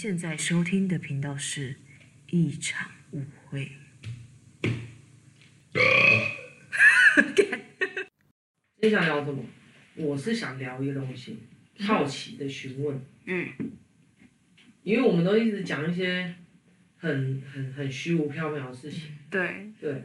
您现在收听的频道是一场误会。今天想聊什么？我是想聊一个东西，好奇的询问。嗯。因为我们都一直讲一些很很很虚无缥缈的事情。对。对。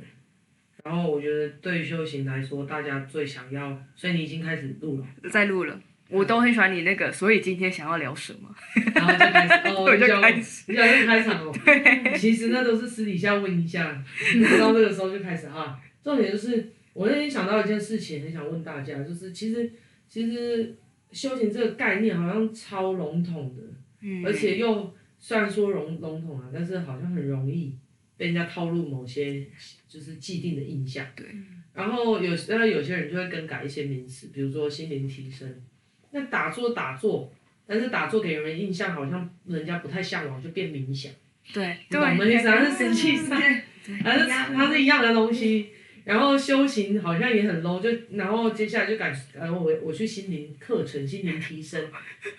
然后我觉得对于修行来说，大家最想要，所以你已经开始录了。在录了。我都很喜欢你那个，所以今天想要聊什么？然后就开始，哦，我就开始，你开场哦。对。其实那都是私底下问一下，然后这个时候就开始哈。重点就是，我那天想到一件事情，很想问大家，就是其实其实修行这个概念好像超笼统的，嗯，而且又虽然说笼笼统啊，但是好像很容易被人家套入某些就是既定的印象。对。然后有当然有些人就会更改一些名词，比如说心灵提升。那打坐打坐，但是打坐给人印象好像人家不太向往，就变冥想。对，对，我们意思还是神气上，还是它是一样的东西。然后修行好像也很 low，就然后接下来就改，然后我我去心灵课程，心灵提升，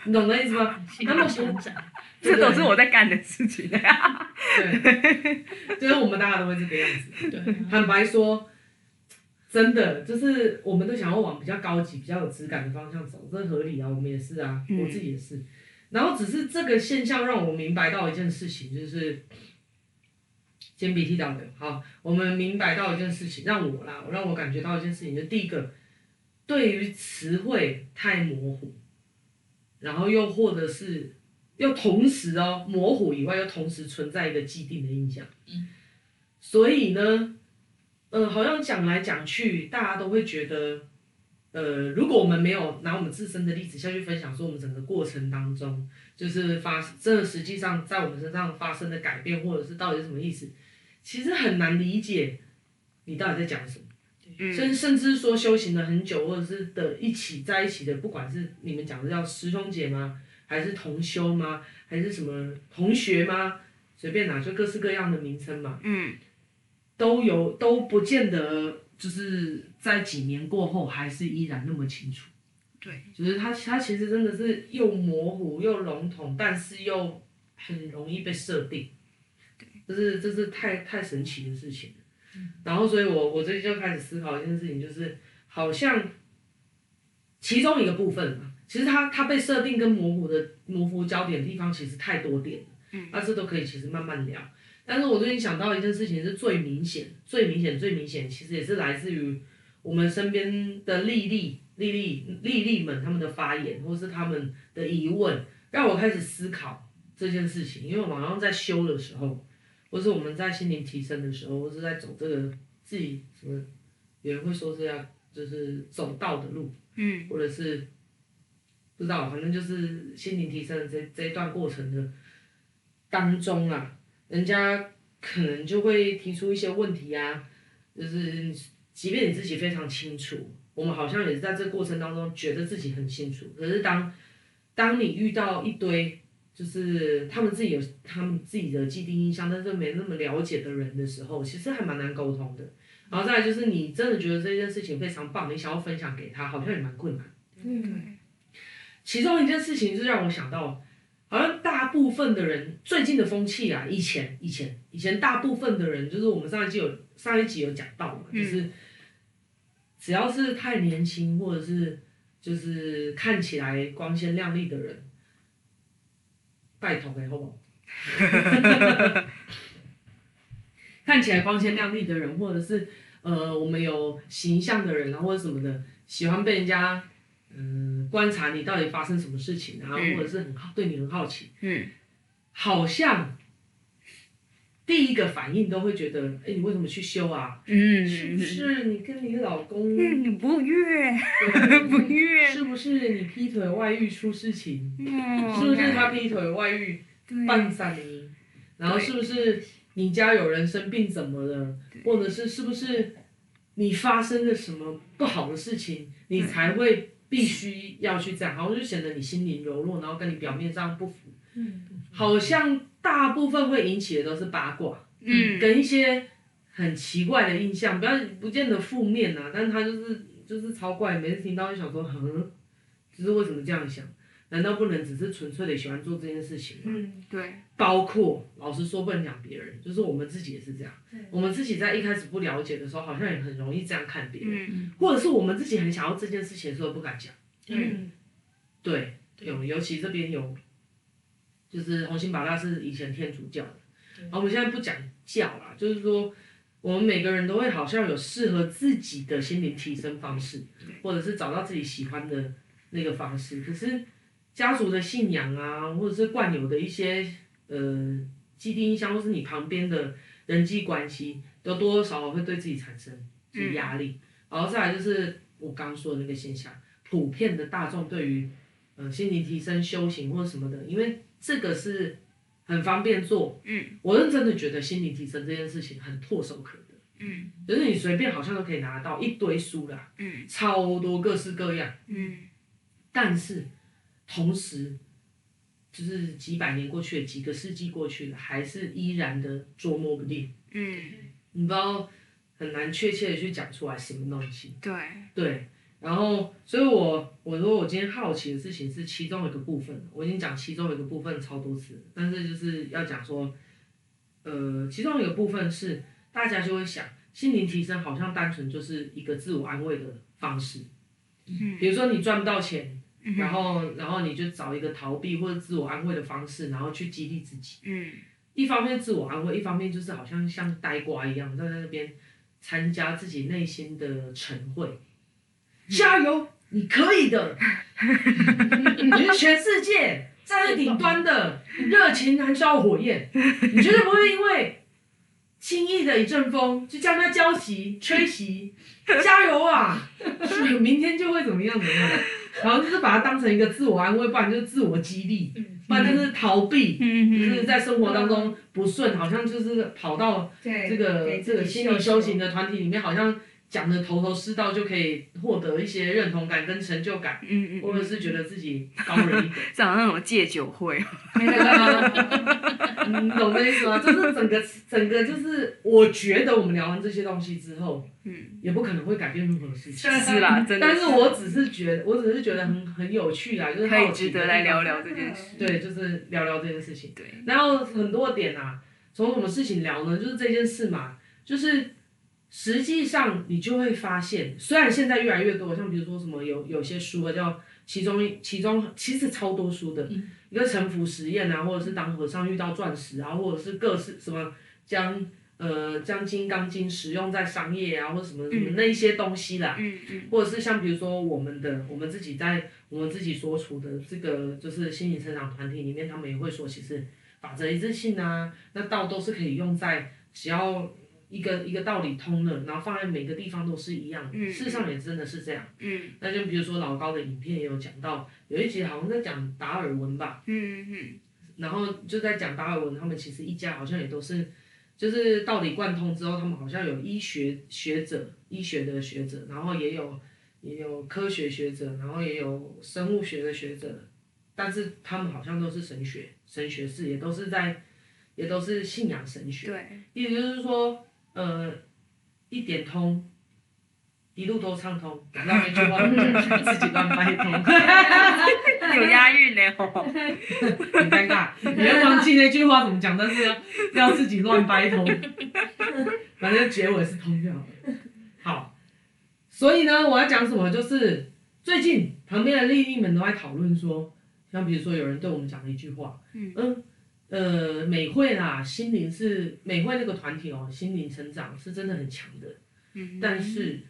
你懂的意思吗？他们说，这都是我在干的事情。对，就是我们大家都会这个样子。对，坦白说。真的就是，我们都想要往比较高级、比较有质感的方向走，这合理啊，我们也是啊，嗯、我自己也是。然后只是这个现象让我明白到一件事情，就是尖鼻涕倒流。好，我们明白到一件事情，让我啦，让我感觉到一件事情，就第一个，对于词汇太模糊，然后又或者是又同时哦模糊以外，又同时存在一个既定的印象。嗯，所以呢。呃，好像讲来讲去，大家都会觉得，呃，如果我们没有拿我们自身的例子下去分享，说我们整个过程当中，就是发这实际上在我们身上发生的改变，或者是到底是什么意思，其实很难理解你到底在讲什么。嗯。甚甚至说修行了很久，或者是的一起在一起的，不管是你们讲的叫师兄姐吗，还是同修吗，还是什么同学吗？随便拿，就各式各样的名称嘛。嗯。都有都不见得，就是在几年过后还是依然那么清楚。对，就是它它其实真的是又模糊又笼统，但是又很容易被设定。对，这是这是太太神奇的事情。嗯。然后，所以我我最近就开始思考一件事情，就是好像其中一个部分嘛，其实它它被设定跟模糊的模糊焦点的地方其实太多点了。嗯。那这都可以其实慢慢聊。但是我最近想到一件事情是最明显、最明显、最明显，其实也是来自于我们身边的丽丽、丽丽、丽丽们他们的发言，或是他们的疑问，让我开始思考这件事情。因为我好像在修的时候，或是我们在心灵提升的时候，或是在走这个自己什么，有人会说是要就是走道的路，嗯，或者是不知道，反正就是心灵提升的这这一段过程的当中啊。人家可能就会提出一些问题啊，就是即便你自己非常清楚，我们好像也是在这个过程当中觉得自己很清楚。可是当当你遇到一堆就是他们自己有他们自己的既定印象，但是没那么了解的人的时候，其实还蛮难沟通的。然后再来就是你真的觉得这件事情非常棒，你想要分享给他，好像也蛮困难。嗯，其中一件事情就让我想到。好像大部分的人最近的风气啊，以前以前以前大部分的人，就是我们上一集有上一集有讲到嘛，嗯、就是只要是太年轻或者是就是看起来光鲜亮丽的人，拜托给好不好？看起来光鲜亮丽的人，或者是呃我们有形象的人啊，或者什么的，喜欢被人家。嗯，观察你到底发生什么事情，然后或者是很好、嗯、对你很好奇，嗯，好像第一个反应都会觉得，哎，你为什么去修啊？嗯，是不是你跟你老公？嗯，你不悦，不悦，是不是你劈腿外遇出事情？嗯，是不是他劈腿外遇半散你？然后是不是你家有人生病怎么了？或者是是不是你发生了什么不好的事情，你才会？必须要去这样，好像就显得你心灵柔弱，然后跟你表面上不符。嗯，好像大部分会引起的都是八卦，嗯，跟一些很奇怪的印象，不要不见得负面呐，但是他就是就是超怪，每次听到就想说，哼，就是为什么这样想？难道不能只是纯粹的喜欢做这件事情吗？嗯，对，包括老实说，不能讲别人，就是我们自己也是这样。我们自己在一开始不了解的时候，好像也很容易这样看别人，嗯。或者是我们自己很想要这件事情的时候不敢讲。嗯，对，有尤其这边有，就是红心宝大是以前天主教的，然后我们现在不讲教啦，就是说我们每个人都会好像有适合自己的心灵提升方式，或者是找到自己喜欢的那个方式。可是家族的信仰啊，或者是惯有的一些呃既定印象，或是你旁边的人际关系，都多多少少会对自己产生是压力。然后再来就是我刚刚说的那个现象，普遍的大众对于呃心灵提升、修行或者什么的，因为这个是很方便做。嗯，我认真的觉得心灵提升这件事情很唾手可得。嗯，就是你随便好像都可以拿到一堆书啦，嗯，超多各式各样。嗯，但是同时，就是几百年过去了，几个世纪过去了，还是依然的捉摸不定。嗯，你不知道很难确切的去讲出来什么东西。对，对，然后，所以我我说我今天好奇的事情是其中一个部分，我已经讲其中一个部分超多次，但是就是要讲说，呃，其中一个部分是大家就会想，心灵提升好像单纯就是一个自我安慰的方式，嗯，比如说你赚不到钱，嗯然后然后你就找一个逃避或者自我安慰的方式，然后去激励自己，嗯，一方面自我安慰，一方面就是好像像呆瓜一样站在那边参加自己内心的晨会。加油，你可以的！你是全世界站在顶端的 热情燃烧火焰，你绝对不会因为轻易的一阵风就将它浇熄、吹熄。加油啊！明天就会怎么样怎么样。然后就是把它当成一个自我安慰，不然就是自我激励，不然就是逃避。就是在生活当中不顺，好像就是跑到这个这个心理修行的团体里面，好像。讲的头头是道就可以获得一些认同感跟成就感，嗯嗯，或者是觉得自己高人一等，像那种戒酒会，你 懂这意思吗？就是整个整个就是，我觉得我们聊完这些东西之后，嗯，也不可能会改变任何事情，是啦，真的。但是我只是觉得，我只是觉得很很有趣啦，就是可以值得来聊聊这件事。对，就是聊聊这件事情。对，然后很多点啊，从什么事情聊呢？就是这件事嘛，就是。实际上，你就会发现，虽然现在越来越多，像比如说什么有有些书啊，叫其中其中其实超多书的，嗯、一个沉浮实验啊，或者是当和尚遇到钻石啊，或者是各式什么将呃将金刚经使用在商业啊，或什么什么那一些东西啦，嗯嗯，或者是像比如说我们的我们自己在我们自己所处的这个就是心理成长团体里面，他们也会说，其实法则一致性啊，那道都是可以用在只要。一个一个道理通了，然后放在每个地方都是一样的。嗯、事实上也真的是这样。嗯，那就比如说老高的影片也有讲到，有一集好像在讲达尔文吧。嗯嗯。然后就在讲达尔文，他们其实一家好像也都是，就是道理贯通之后，他们好像有医学学者、医学的学者，然后也有也有科学学者，然后也有生物学的学者，但是他们好像都是神学神学士，也都是在，也都是信仰神学。对，意思就是说。呃，一点通，一路都畅通，讲到一句话，自己乱掰通，有押韵呢吼，很尴尬，你要忘记那句话怎么讲，但是要要自己乱掰通，反正结尾是通就好了。好，所以呢，我要讲什么，就是最近旁边的丽丽们都在讨论说，像比如说有人对我们讲了一句话，嗯。嗯呃，美惠啦，心灵是美惠那个团体哦，心灵成长是真的很强的。嗯，但是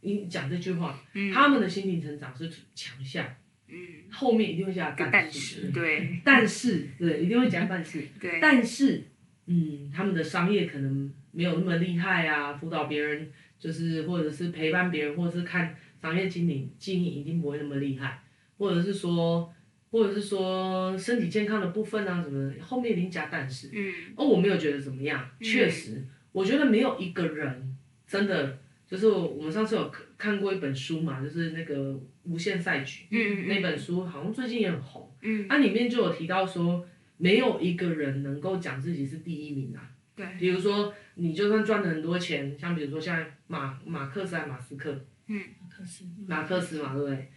你讲这句话，嗯，他们的心灵成长是强项。嗯，后面一定会加但是，对，但是对，一定会讲但是，对，但是，嗯，他们的商业可能没有那么厉害啊，辅导别人就是或者是陪伴别人，或者是看商业经理经营一定不会那么厉害，或者是说。或者是说身体健康的部分啊，什么的后面已经加但是，嗯，哦，我没有觉得怎么样，嗯、确实，我觉得没有一个人真的就是我们上次有看过一本书嘛，就是那个无限赛局，嗯，那本书好像最近也很红，嗯，它、啊、里面就有提到说，没有一个人能够讲自己是第一名啊，对，比如说你就算赚了很多钱，像比如说像马马克思还马斯克，嗯，马克思，马克思嘛，对不对？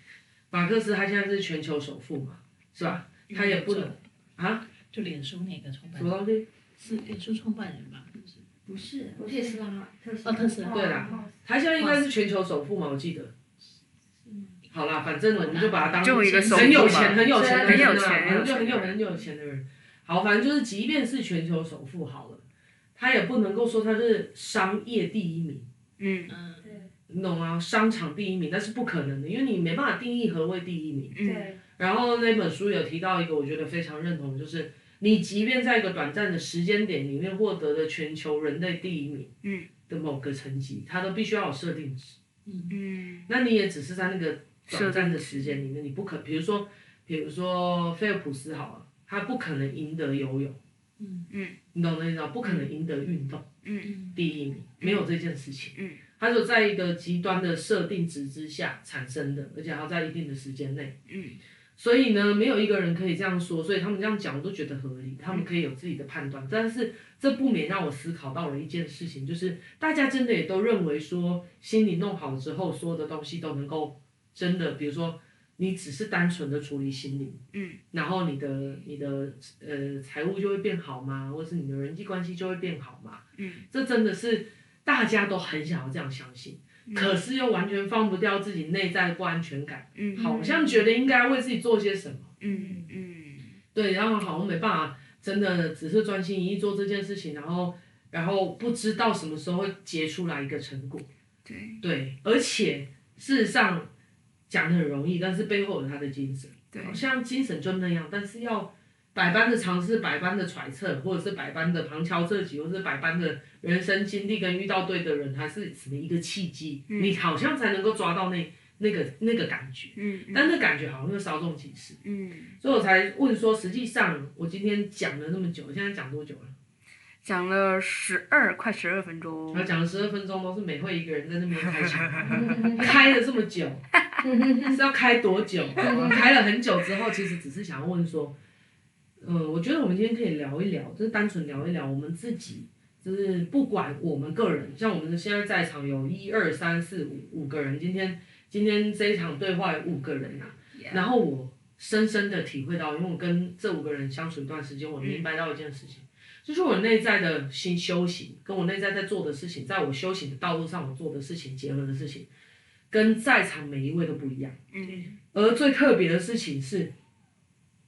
马克思他现在是全球首富嘛。是吧？他也不能啊，就脸书那个创办什么东西？是脸书创办人吧？不是，不是特斯拉，特斯哦特斯拉。对啦，他现在应该是全球首富嘛，我记得。好啦，反正我们就把他当就一个首富嘛很有钱、很有钱的人啊，很有钱反正就很有很有钱很有钱的人。好，反正就是，即便是全球首富好了，他也不能够说他是商业第一名，嗯。嗯，你懂吗？商场第一名那是不可能的，因为你没办法定义何为第一名。嗯。对，然后那本书有提到一个，我觉得非常认同，就是你即便在一个短暂的时间点里面获得了全球人类第一名，嗯。的某个成绩，它都必须要有设定值。嗯。那你也只是在那个短暂的时间里面，你不可，比如说，比如说菲尔普斯好了，他不可能赢得游泳，嗯。嗯，你懂那意思吗？不可能赢得运动嗯。第一名，没有这件事情，嗯，它就在一个极端的设定值之下产生的，而且还要在一定的时间内，嗯，所以呢，没有一个人可以这样说，所以他们这样讲我都觉得合理，他们可以有自己的判断，但是这不免让我思考到了一件事情，就是大家真的也都认为说，心理弄好了之后，所有的东西都能够真的，比如说你只是单纯的处理心理，嗯，然后你的你的呃财务就会变好吗？或是你的人际关系就会变好吗？嗯，这真的是大家都很想要这样相信，可是又完全放不掉自己内在的不安全感，嗯。好像觉得应该为自己做些什么。嗯嗯。对，然后好像没办法，真的只是专心一意做这件事情，然后然后不知道什么时候会结出来一个成果。对，对，而且事实上讲的很容易，但是背后有他的精神，对。好像精神就那样，但是要百般的尝试、百般的揣测，或者是百般的旁敲侧击，或者是百般的人生经历跟遇到对的人，还是什么一个契机，你好像才能够抓到那那个那个感觉，嗯但那感觉好像又稍纵即逝。嗯，所以我才问说，实际上我今天讲了那么久，现在讲多久了？讲了十二快十二分钟我，讲了十二分钟，都是美惠一个人在那边开场，开了这么久，是要开多久？开了很久之后，其实只是想要问说，嗯，我觉得我们今天可以聊一聊，就是单纯聊一聊我们自己，就是不管我们个人，像我们现在在场有一二三四五五个人，今天今天这一场对话有五个人啊，然后我深深的体会到，因为我跟这五个人相处一段时间，我明白到一件事情。就是我内在的心修行，跟我内在在做的事情，在我修行的道路上我做的事情结合的事情，跟在场每一位都不一样。嗯而最特别的事情是，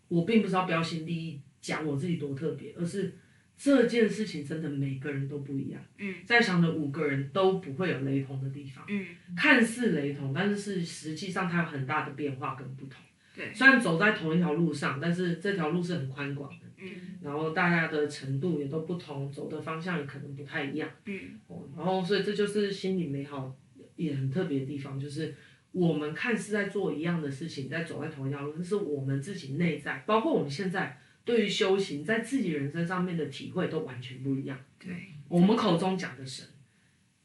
我并不是要标新立异讲我自己多特别，而是这件事情真的每个人都不一样。嗯，在场的五个人都不会有雷同的地方，嗯看似雷同，但是是实际上它有很大的变化跟不同。对虽然走在同一条路上，但是这条路是很宽广的。嗯然后大家的程度也都不同，走的方向也可能不太一样。嗯哦，然后所以这就是心理美好也很特别的地方，就是我们看似在做一样的事情，在走在同一条路，但是我们自己内在，包括我们现在对于修行，在自己人生上面的体会都完全不一样。对，我们口中讲的神，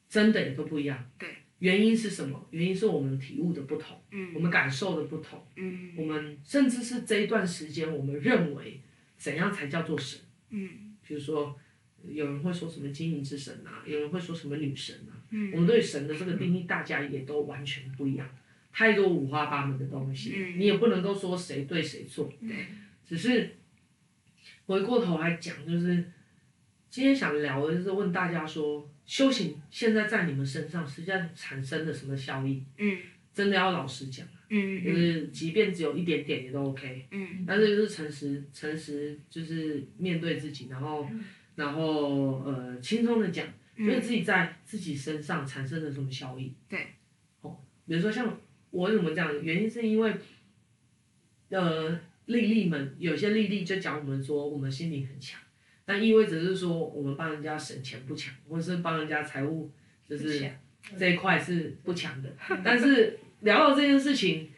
真的也都不一样。对，原因是什么？原因是我们体悟的不同，嗯我们感受的不同，嗯我们甚至是这一段时间，我们认为怎样才叫做神。嗯比如说，有人会说什么金银之神啊，有人会说什么女神啊。嗯我们对神的这个定义，大家也都完全不一样，太多五花八门的东西，嗯你也不能够说谁对谁错。对，只是回过头来讲，就是今天想聊的就是问大家说，修行现在在你们身上实际上产生了什么效益？嗯真的要老实讲，嗯就是即便只有一点点也都 OK。嗯但是就是诚实，诚实就是面对自己，然后，然后呃，轻松的讲，就是自己在自己身上产生了什么效益。对。哦，比如说像我怎么讲，原因是因为，呃，丽丽们有些丽丽就讲我们说我们心灵很强，但意味着是说我们帮人家省钱不强，或者是帮人家财务就是这一块是不强的。但是聊到这件事情。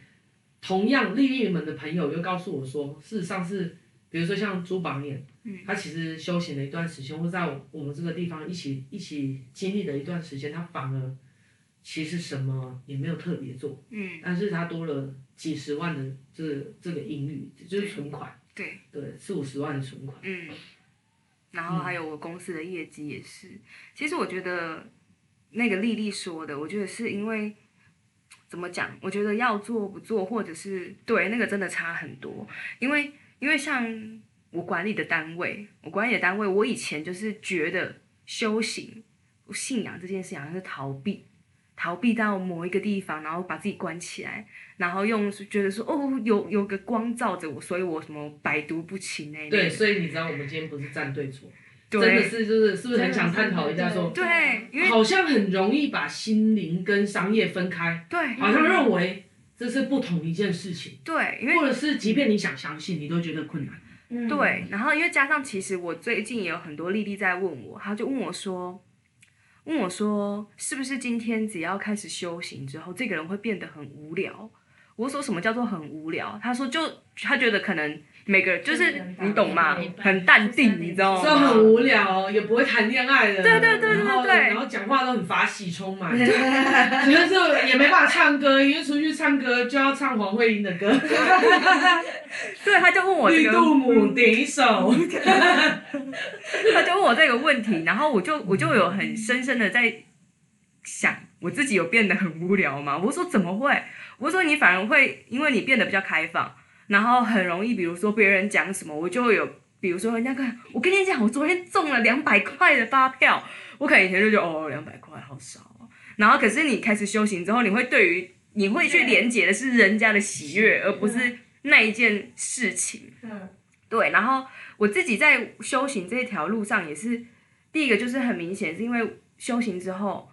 同样，丽丽们的朋友又告诉我说，事实上是，比如说像朱榜眼，嗯他其实修行了一段时间，或在我我们这个地方一起一起经历了一段时间，他反而其实什么也没有特别做，嗯但是他多了几十万的这这个盈余，就是存款，对对，四五十万的存款，嗯，然后还有我公司的业绩也是。其实我觉得那个丽丽说的，我觉得是因为。怎么讲？我觉得要做不做，或者是对那个真的差很多。因为因为像我管理的单位，我管理的单位，我以前就是觉得修行、信仰这件事情好像是逃避。逃避到某一个地方，然后把自己关起来，然后用觉得说哦，有有个光照着我，所以我什么百毒不侵那类。对，所以你知道我们今天不是站对错，真的是就是是不是很想探讨一下说，对，因为好像很容易把心灵跟商业分开，对，好像认为这是不同一件事情，对，因为或者是即便你想相信，你都觉得困难。嗯对，然后因为加上其实我最近也有很多丽丽在问我，她就问我说。问我说：“是不是今天只要开始修行之后，这个人会变得很无聊？”我说：“什么叫做很无聊？”她说：“就她觉得可能每个人就是你懂吗？很淡定，你知道吗？说很无聊，也不会谈恋爱的。对对对对对，然后讲话都很法喜充满，觉得是也没办法唱歌，因为出去唱歌就要唱黄慧英的歌。对，他就问我这个绿度母点一首。他就问我这个问题，然后我就我就有很深深的在想，我自己有变得很无聊吗？我说怎么会？我说你反而会，因为你变得比较开放，然后很容易，比如说别人讲什么，我就会有，比如说人家看，我跟你讲，我昨天中了两百块的发票，我可能以前就觉得哦，两百块好少哦，然后可是你开始修行之后，你会对于你会去连接的是人家的喜悦，而不是那一件事情。嗯，对，然后。我自己在修行这条路上也是，第一个就是很明显，是因为修行之后，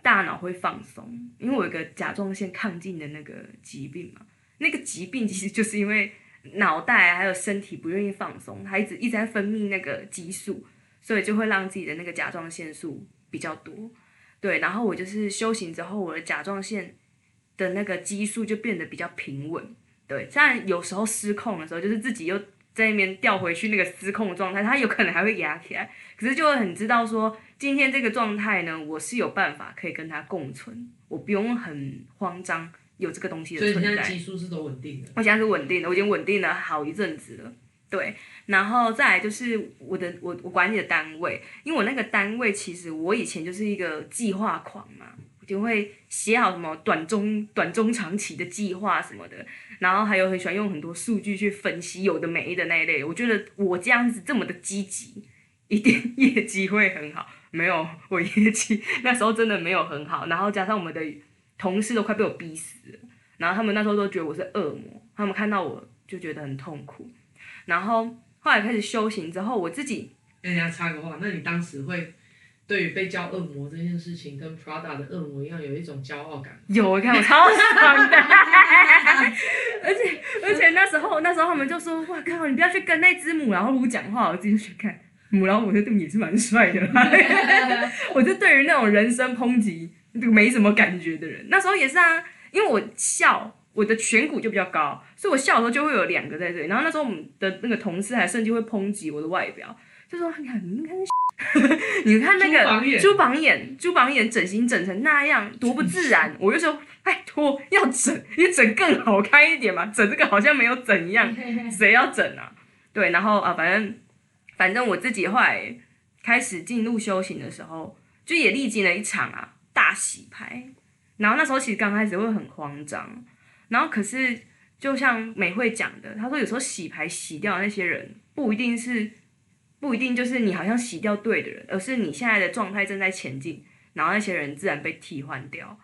大脑会放松，因为我有个甲状腺亢进的那个疾病嘛，那个疾病其实就是因为脑袋还有身体不愿意放松，它一直一直在分泌那个激素，所以就会让自己的那个甲状腺素比较多，对，然后我就是修行之后，我的甲状腺的那个激素就变得比较平稳，对，虽然有时候失控的时候，就是自己又。在那边调回去那个失控的状态，他有可能还会压起来，可是就会很知道说，今天这个状态呢，我是有办法可以跟他共存，我不用很慌张有这个东西的存在。所以现在是都稳定的。我现在是稳定的，我已经稳定了好一阵子了。对，然后再来就是我的我我管理的单位，因为我那个单位其实我以前就是一个计划狂嘛。就会写好什么短中短中长期的计划什么的，然后还有很喜欢用很多数据去分析有的没的那一类。我觉得我这样子这么的积极，一定业绩会很好。没有，我业绩 那时候真的没有很好。然后加上我们的同事都快被我逼死了，然后他们那时候都觉得我是恶魔，他们看到我就觉得很痛苦。然后后来开始修行之后，我自己跟人家插个话，那你当时会？对于被叫恶魔这件事情，跟 Prada 的恶魔一样，有一种骄傲感。有，我看我超喜欢的，而且而且那时候那时候他们就说：“哇靠，你不要去跟那只母老虎讲话。”我自己就去看母老虎，这对你也是蛮帅的。我就对于那种人身抨击就没什么感觉的人，那时候也是啊，因为我笑，我的颧骨就比较高，所以我笑的时候就会有两个在这里。然后那时候我们的那个同事还甚至会抨击我的外表，就说：“你看，你看。”你看那个猪榜眼，猪榜眼整形整成那样，多不自然。我就说，拜托，要整，你整更好看一点嘛。整这个好像没有整一样，谁要整啊？对，然后啊，反正反正我自己后来开始进入修行的时候，就也历经了一场啊大洗牌。然后那时候其实刚开始会很慌张，然后可是就像美惠讲的，他说有时候洗牌洗掉那些人，不一定是。不一定就是你好像洗掉对的人，而是你现在的状态正在前进，然后那些人自然被替换掉。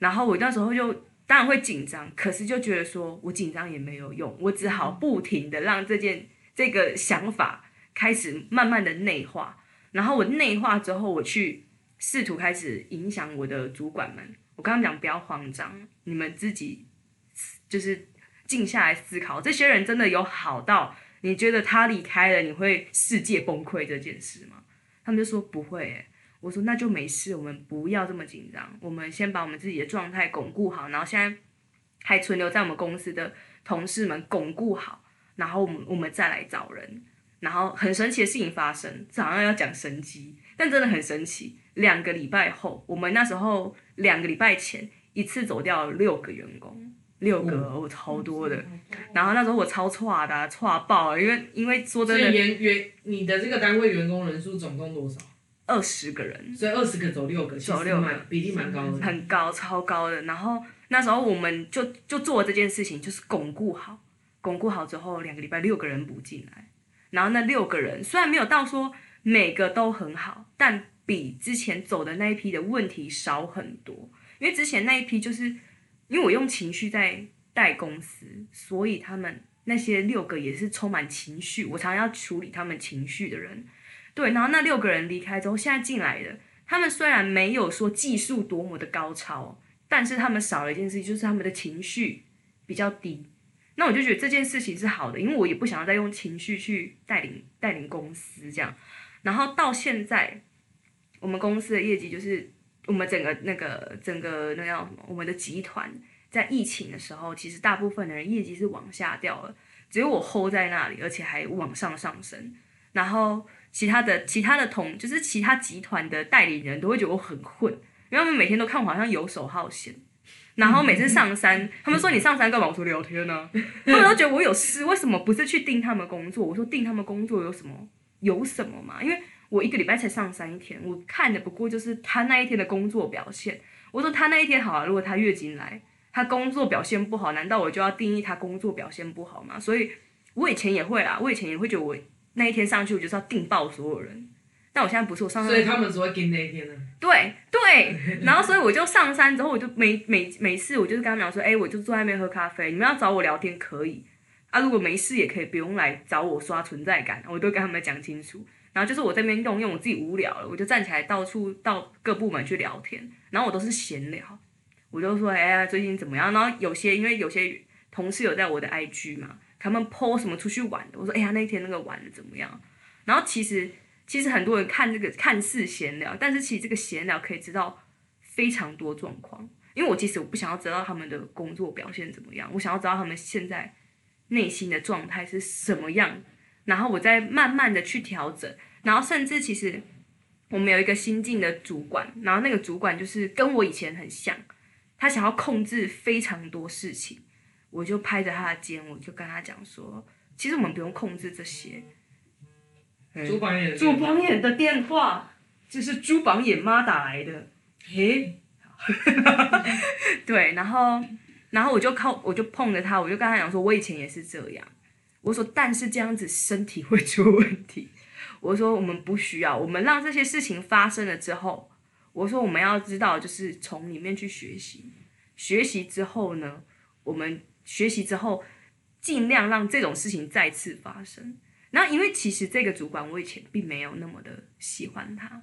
然后我那时候就当然会紧张，可是就觉得说我紧张也没有用，我只好不停的让这件这个想法开始慢慢的内化。然后我内化之后，我去试图开始影响我的主管们。我刚刚讲不要慌张，你们自己就是静下来思考，这些人真的有好到。你觉得他离开了，你会世界崩溃这件事吗？他们就说不会诶，我说那就没事，我们不要这么紧张，我们先把我们自己的状态巩固好，然后现在还存留在我们公司的同事们巩固好，然后我们我们再来找人。然后很神奇的事情发生，这好像要讲神机，但真的很神奇。两个礼拜后，我们那时候两个礼拜前一次走掉六个员工。六个，我、哦、超多的，然后那时候我超差的，差爆了，因为因为说真的，员员你的这个单位员工人数总共多少？二十个人，所以二十个走六个，走六个，比例蛮高的，很高，超高的。然后那时候我们就就做这件事情，就是巩固好，巩固好之后，两个礼拜六个人补进来，然后那六个人虽然没有到说每个都很好，但比之前走的那一批的问题少很多。因为之前那一批就是因为我用情绪在带公司，所以他们那些六个也是充满情绪，我常常要处理他们情绪的人。对，然后那六个人离开之后，现在进来的，他们虽然没有说技术多么的高超。但是他们少了一件事情，就是他们的情绪比较低。那我就觉得这件事情是好的，因为我也不想要再用情绪去带领带领公司这样。然后到现在，我们公司的业绩就是我们整个那个整个那叫什么？我们的集团在疫情的时候，其实大部分的人业绩是往下掉了，只有我 hold 在那里，而且还往上上升。然后其他的其他的同就是其他集团的代理人都会觉得我很混。因为他们每天都看我好像游手好闲，然后每次上山，他们说你上山干嘛？我说聊天呢、他们都觉得我有事，为什么不是去定他们工作？我说定他们工作有什么？有什么嘛？因为我一个礼拜才上山一天，我看的不过就是他那一天的工作表现。我说他那一天好啊，如果他月经来，他工作表现不好，难道我就要定义他工作表现不好吗？所以我以前也会啊，我以前也会觉得我那一天上去，我就是要定爆所有人。但我现在不是我上山，所以他们只会盯那一天呢。对对，然后所以我就上山之后，我就每每每次我就是跟他们讲说，哎，我就坐在那边喝咖啡，你们要找我聊天可以啊，如果没事也可以，不用来找我刷存在感，我都跟他们讲清楚。然后就是我这边用用我自己无聊了，我就站起来到处到各部门去聊天，然后我都是闲聊，我就说，哎呀，最近怎么样？然后有些因为有些同事有在我的 IG 嘛，他们 po 什么出去玩的，我说，哎呀，那天那个玩的怎么样？然后其实。其实很多人看这个看似闲聊，但是其实这个闲聊可以知道非常多状况。因为我其实我不想要知道他们的工作表现怎么样，我想要知道他们现在内心的状态是什么样，然后我再慢慢的去调整。然后甚至其实我们有一个新进的主管，然后那个主管就是跟我以前很像，他想要控制非常多事情，我就拍着他的肩，我就跟他讲说，其实我们不用控制这些。朱榜眼，朱榜眼的电话，这是朱榜眼妈打来的。嘿，对，然后，然后我就靠，我就碰着他，我就跟他讲说，我以前也是这样。我说，但是这样子身体会出问题。我说，我们不需要，我们让这些事情发生了之后，我说我们要知道，就是从里面去学习，学习之后呢，我们学习之后，尽量让这种事情再次发生。那，因为其实这个主管我以前并没有那么的喜欢他，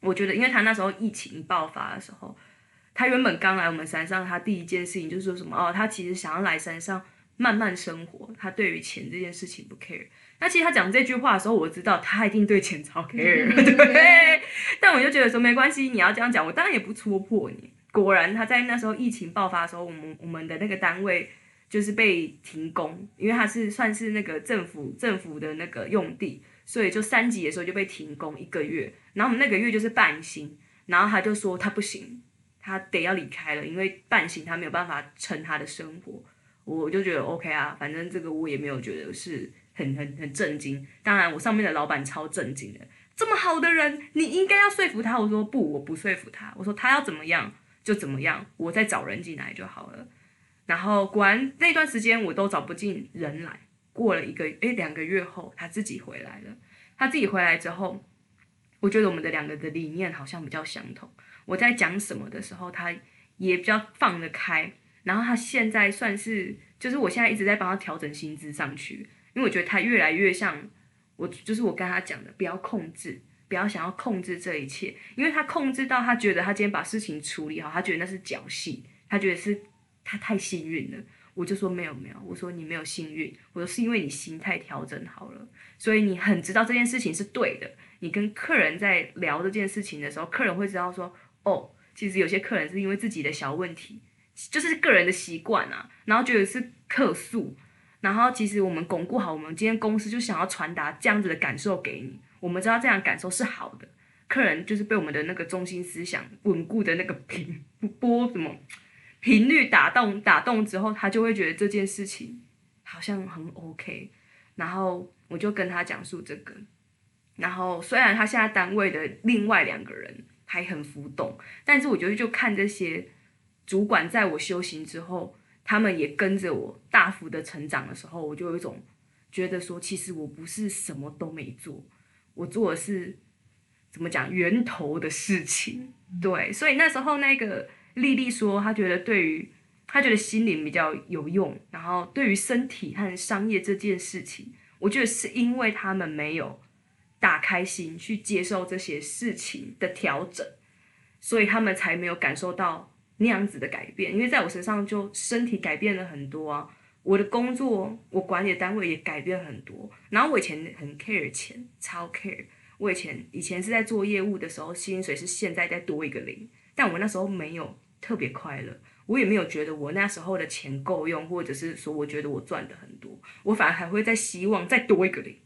我觉得，因为他那时候疫情爆发的时候，他原本刚来我们山上，他第一件事情就是说什么哦，他其实想要来山上慢慢生活，他对于钱这件事情不 care。那其实他讲这句话的时候，我知道他一定对钱超 care，对。但我就觉得说没关系，你要这样讲，我当然也不戳破你。果然他在那时候疫情爆发的时候，我们我们的那个单位。就是被停工，因为它是算是那个政府政府的那个用地，所以就三级的时候就被停工一个月。然后我们那个月就是半薪，然后他就说他不行，他得要离开了，因为半薪他没有办法撑他的生活。我就觉得 OK 啊，反正这个我也没有觉得是很很很震惊。当然我上面的老板超震惊的，这么好的人，你应该要说服他。我说不，我不说服他。我说他要怎么样就怎么样，我再找人进来就好了。然后果然那段时间我都找不进人来，过了一个诶两个月后，他自己回来了。他自己回来之后，我觉得我们的两个的理念好像比较相同。我在讲什么的时候，他也比较放得开。然后他现在算是，就是我现在一直在帮他调整薪资上去，因为我觉得他越来越像我，就是我跟他讲的，不要控制，不要想要控制这一切，因为他控制到他觉得他今天把事情处理好，他觉得那是侥幸，他觉得是。他太幸运了，我就说没有没有，我说你没有幸运，我说是因为你心态调整好了，所以你很知道这件事情是对的。你跟客人在聊这件事情的时候，客人会知道说，哦，其实有些客人是因为自己的小问题，就是个人的习惯啊，然后觉得是客诉，然后其实我们巩固好，我们今天公司就想要传达这样子的感受给你，我们知道这样感受是好的，客人就是被我们的那个中心思想稳固的那个频波什么。频率打动打动之后，他就会觉得这件事情好像很 OK，然后我就跟他讲述这个，然后虽然他现在单位的另外两个人还很浮动，但是我觉得就看这些主管在我修行之后，他们也跟着我大幅的成长的时候，我就有一种觉得说，其实我不是什么都没做，我做的是怎么讲源头的事情。对，所以那时候那个丽丽说，她觉得对于她觉得心灵比较有用，然后对于身体和商业这件事情，我觉得是因为他们没有打开心去接受这些事情的调整，所以他们才没有感受到。那样子的改变，因为在我身上就身体改变了很多啊，我的工作，我管理的单位也改变很多。然后我以前很 care 钱，超 care。我以前以前是在做业务的时候，薪水是现在再多一个零，但我那时候没有特别快乐，我也没有觉得我那时候的钱够用，或者是说我觉得我赚的很多，我反而还会再希望再多一个零。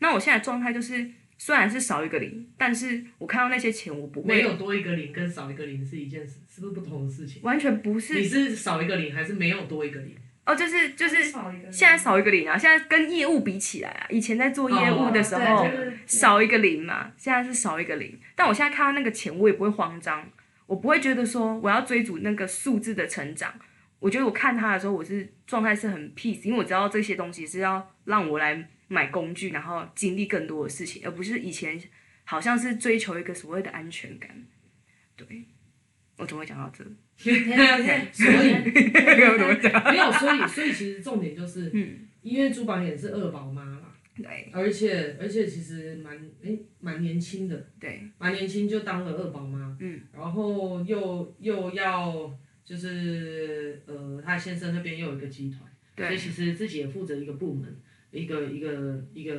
那我现在状态就是。虽然是少一个零，但是我看到那些钱，我不会。没有多一个零跟少一个零是一件事，是不是不同的事情？完全不是。你是少一个零还是没有多一个零？哦，就是就是现在少一个零啊！现在跟业务比起来啊，以前在做业务的时候少一个零嘛，现在是少一个零。但我现在看到那个钱，我也不会慌张，我不会觉得说我要追逐那个数字的成长。我觉得我看他的时候，我是状态是很 peace，因为我知道这些东西是要让我来。买工具，然后经历更多的事情，而不是以前好像是追求一个所谓的安全感。对，我怎么会讲到这？所以 没有，所以所以其实重点就是，嗯，因为朱榜眼是二宝妈嘛，对，而且而且其实蛮诶蛮年轻的，对，蛮年轻就当了二宝妈，嗯，然后又又要就是呃，他先生那边又有一个集团，对，所以其实自己也负责一个部门。一个一个一个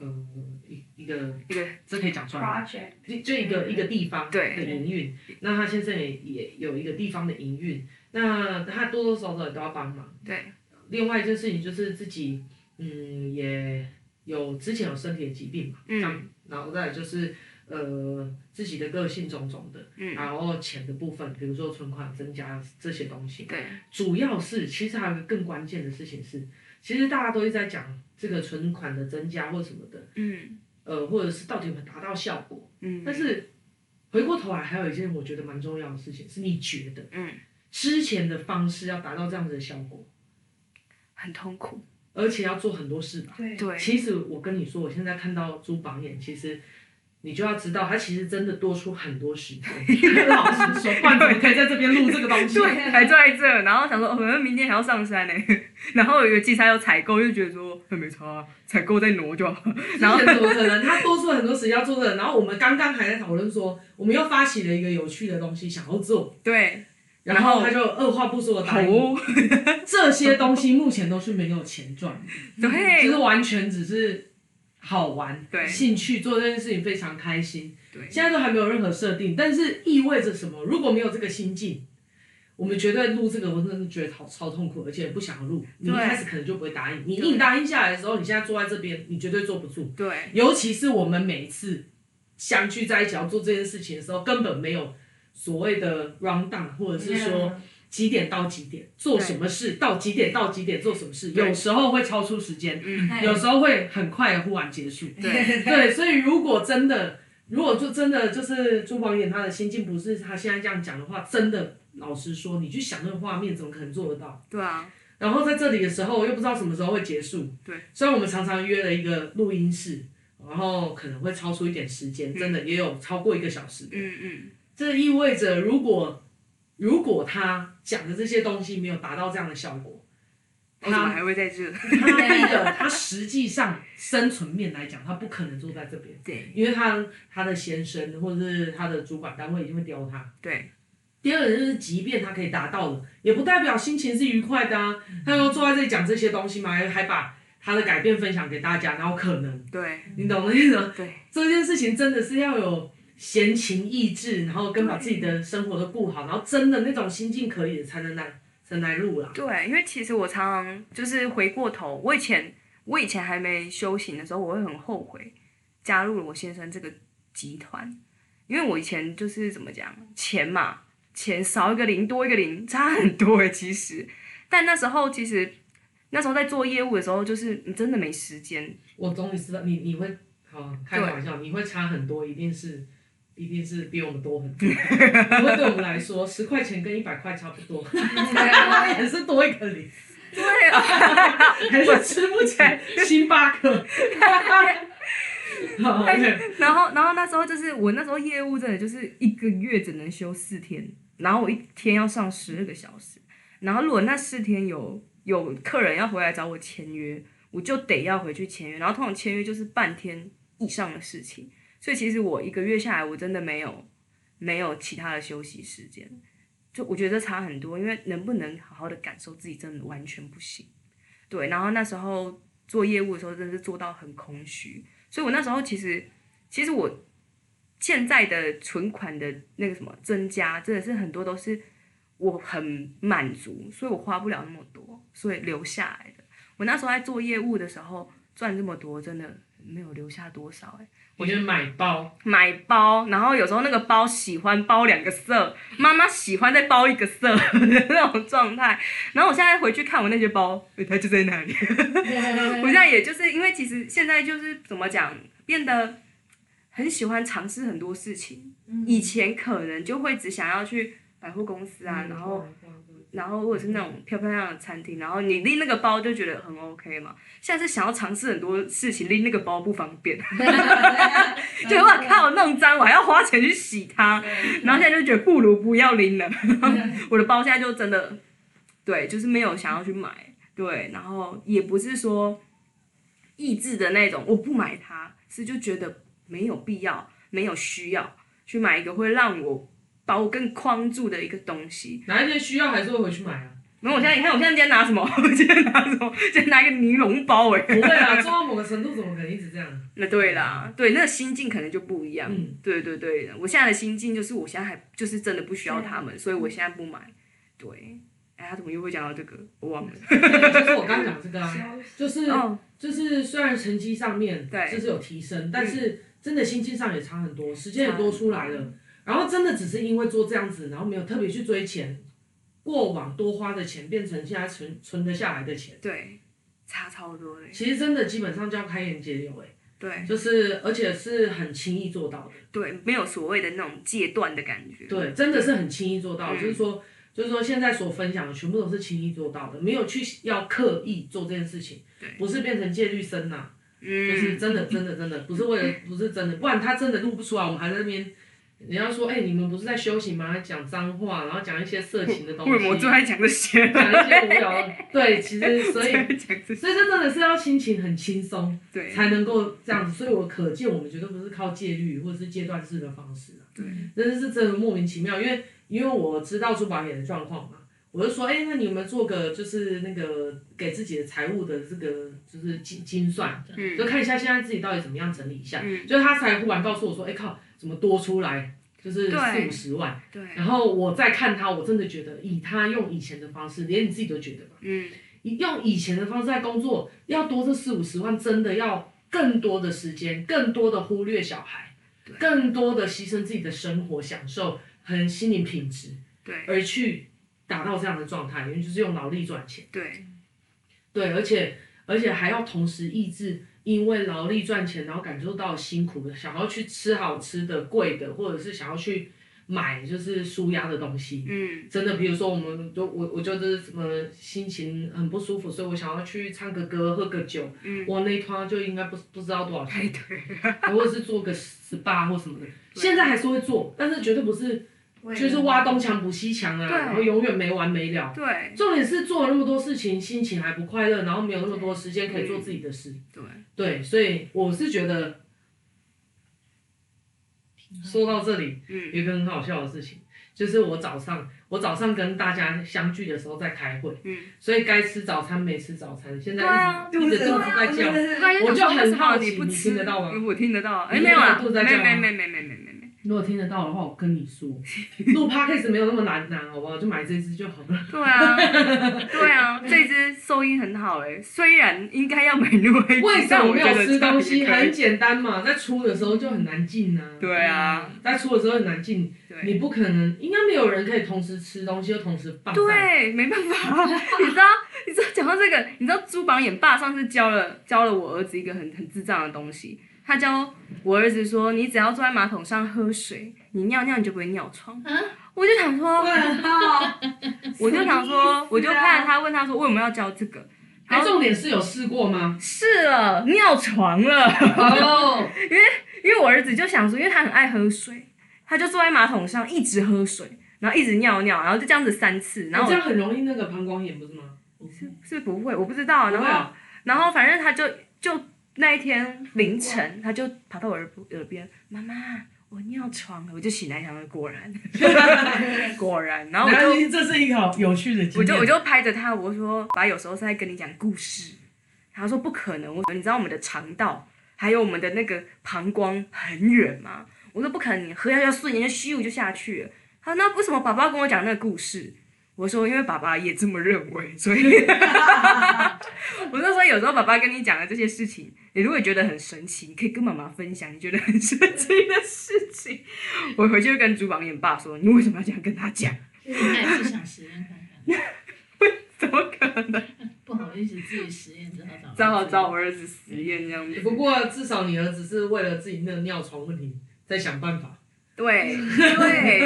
呃一一个一个这可以讲出来吗？就一个一个地方的营运，那他先生也也有一个地方的营运，那他多多少少都要帮忙。对。另外一件事情就是自己嗯也有之前有身体的疾病嘛，嗯，然后再就是呃自己的个性种种的，嗯，然后钱的部分，比如说存款增加这些东西，对，主要是其实还有一个更关键的事情是，其实大家都一直在讲。这个存款的增加或什么的，嗯，呃，或者是到底有没有达到效果，嗯，但是回过头来还有一件我觉得蛮重要的事情，是你觉得，嗯，之前的方式要达到这样子的效果，很痛苦，而且要做很多事吧，对对，其实我跟你说，我现在看到朱榜眼，其实。你就要知道，他其实真的多出很多时间。老实说，不然怎么可以在这边录这个东西？对，还坐在这，然后想说，可能明天还要上山呢。然后有个器材要采购，就觉得说，还没差，采购再挪就好。然后怎么可能？他多出很多时间要做的。然后我们刚刚还在讨论说，我们又发起了一个有趣的东西，想要做。对。然后他就二话不说的答应。这些东西目前都是没有钱赚的。对。就是完全只是。好玩，对，兴趣做这件事情非常开心。对，现在都还没有任何设定，但是意味着什么？如果没有这个心境，我们绝对录这个，我真的是觉得好超痛苦，而且不想录。你一开始可能就不会答应，你硬答应下来的时候，你现在坐在这边，你绝对坐不住。对，尤其是我们每一次相聚在一起要做这件事情的时候，根本没有所谓的 round down，或者是说。几点到几点做什么事？到几点到几点做什么事？有时候会超出时间，有时候会很快的忽然结束。对对，所以如果真的，如果就真的就是朱榜眼他的心境不是他现在这样讲的话，真的老实说，你去想那个画面，怎么可能做得到？对啊。然后在这里的时候，又不知道什么时候会结束。对。虽然我们常常约了一个录音室，然后可能会超出一点时间，真的也有超过一个小时。嗯嗯。这意味着如果。如果他讲的这些东西没有达到这样的效果，他怎么还会在这？他第一个，他实际上生存面来讲，他不可能坐在这边。对，因为他他的先生或者是他的主管单位一定会刁他。对。第二个就是，即便他可以达到了，也不代表心情是愉快的啊。他要坐在这里讲这些东西嘛，还还把他的改变分享给大家，然后可能，对，你懂的意思吗？对，这件事情真的是要有。闲情逸致，然后跟把自己的生活都顾好，然后真的那种心境可以才能来才能来录啦。对，因为其实我常常就是回过头，我以前我以前还没修行的时候，我会很后悔加入了我先生这个集团，因为我以前就是怎么讲，钱嘛，钱少一个零多一个零差很多诶，其实，但那时候其实那时候在做业务的时候，就是你真的没时间。我终于知道你你会好开玩笑，你会差很多，一定是。一定是比我们多很多。不过对我们来说，十块钱跟一百块差不多，也是多一个零。对啊，还是吃不起星巴克。然后，然后那时候就是我那时候业务真的就是一个月只能休四天，然后我一天要上十二个小时，然后如果那四天有有客人要回来找我签约，我就得要回去签约，然后通常签约就是半天以上的事情，所以其实我一个月下来，我真的没有没有其他的休息时间，就我觉得差很多，因为能不能好好的感受自己，真的完全不行。对，然后那时候做业务的时候，真的是做到很空虚。所以我那时候其实，其实我现在的存款的那个什么增加，真的是很多都是我很满足，所以我花不了那么多，所以留下来的。我那时候在做业务的时候赚这么多，真的没有留下多少哎、我就买包，买包，然后有时候那个包喜欢包两个色，妈妈喜欢再包一个色的 那种状态。然后我现在回去看我那些包，它就在那里。我现在也就是因为其实现在就是怎么讲，变得很喜欢尝试很多事情。以前可能就会只想要去百货公司啊，然后。然后或者是那种漂漂亮亮的餐厅，然后你拎那个包就觉得很 OK 嘛。现在是想要尝试很多事情，拎那个包不方便，就我靠弄脏，我还要花钱去洗它。然后现在就觉得不如不要拎了。我的包现在就真的，对，就是没有想要去买，对，然后也不是说意志的那种，我不买它，是就觉得没有必要，没有需要去买一个会让我。把我更框住的一个东西，哪一天需要还是会回去买啊？没有，我现在你看，我现在今天拿什么？我 今天拿什么？今天拿一个尼龙包哎、欸。不会啊，做到某个程度怎么可能一直这样？那 对啦，对，那个心境可能就不一样。嗯，对对对，我现在的心境就是，我现在还就是真的不需要他们，所以我现在不买。对，哎，他怎么又会讲到这个？我忘了。就是我刚讲这个啊，就是、哦、就是虽然成绩上面对就是有提升，但是真的心境上也差很多，时间也多出来了。然后真的只是因为做这样子，然后没有特别去追钱，过往多花的钱变成现在存存得下来的钱，对，差超多嘞。其实真的基本上就要开源节流哎，对，就是而且是很轻易做到的，对，没有所谓的那种戒断的感觉，对，真的是很轻易做到，就是说就是说现在所分享的全部都是轻易做到的，没有去要刻意做这件事情，对，不是变成戒律生呐、啊，嗯，就是真的真的真的不是为了不是真的，不然他真的录不出来，我们还在那边。你要说，哎、欸，你们不是在修行吗？讲脏话，然后讲一些色情的东西。为什么就爱讲这些？讲一些无聊的。对，其实所以，所以这真的是要心情很轻松，对，才能够这样子。所以我可见，我们绝对不是靠戒律或者是戒断式的方式啊。对，真的是真的莫名其妙，因为因为我知道珠宝业的状况嘛，我就说，哎、欸，那你们做个就是那个给自己的财务的这个就是精精算，嗯，就看一下现在自己到底怎么样整理一下。嗯，就他才忽然告诉我说，哎、欸、靠。怎么多出来就是四五十万？对。然后我再看他，我真的觉得以他用以前的方式，连你自己都觉得吧。嗯。用以前的方式在工作，要多这四五十万，真的要更多的时间，更多的忽略小孩，对。更多的牺牲自己的生活享受和心灵品质，对。而去达到这样的状态，因为就是用脑力赚钱。对。对，而且而且还要同时抑制。因为劳力赚钱，然后感受到辛苦的，想要去吃好吃的、贵的，或者是想要去买就是舒压的东西。嗯，真的，比如说我们就我我就是什么心情很不舒服，所以我想要去唱个歌、喝个酒。嗯，我那一趟就应该不不知道多少钱。对，或者是做个 SPA 或什么的，现在还是会做，但是绝对不是。就是挖东墙补西墙啊，然后永远没完没了。对，重点是做了那么多事情，心情还不快乐，然后没有那么多时间可以做自己的事。对，对，所以我是觉得，说到这里，嗯，有一个很好笑的事情，就是我早上我早上跟大家相聚的时候在开会，嗯，所以该吃早餐没吃早餐，现在一直肚子在叫，我就很好奇，你听得到吗？我听得到，哎，没有啊，没没没没没没。如果听得到的话，我跟你说，录 podcast 没有那么难难，好不好？就买这支就好了。对啊，对啊，这支收音很好哎。虽然应该要买另外一支，为什么没有吃东西？很简单嘛，在出的时候就很难进呢。对啊，在出的时候很难进，你不可能，应该没有人可以同时吃东西又同时放。对，没办法。你知道，你知道讲到这个，你知道朱榜眼爸上次教了教了我儿子一个很很智障的东西。他教我儿子说，你只要坐在马桶上喝水，你尿尿你就不会尿床。啊我就想说，我就想说，啊我就看着他问他说，为什么要教这个？哎，重点是有试过吗？试了，尿床了。哦，因为因为我儿子就想说，因为他很爱喝水，他就坐在马桶上一直喝水，然后一直尿尿，然后就这样子三次，然后我这样很容易那个膀胱炎不是吗？是是不会，我不知道。然后，啊然后反正他就就那一天凌晨，他就跑到我耳耳边，妈妈，我尿床了。我就醒来想说，果然，果然。然后我就这是一个好有趣的。我就我就拍着他，我说，爸有时候是在跟你讲故事。他说不可能，我说你知道我们的肠道还有我们的那个膀胱很远吗？我说不可能，你喝下去要瞬间就咻就下去了。他说那为什么爸爸跟我讲那个故事？我说因为爸爸也这么认为，所以 我就说有时候爸爸跟你讲的这些事情，你如果觉得很神奇，你可以跟妈妈分享你觉得很神奇的事情。我回去就跟朱榜眼爸说，你为什么要这样跟他讲？他也是想实验看看，怎 么可能？不好意思，自己实验只好找只好找我儿子实验这样子。不过至少你儿子是为了自己那个尿床问题在想办法。对对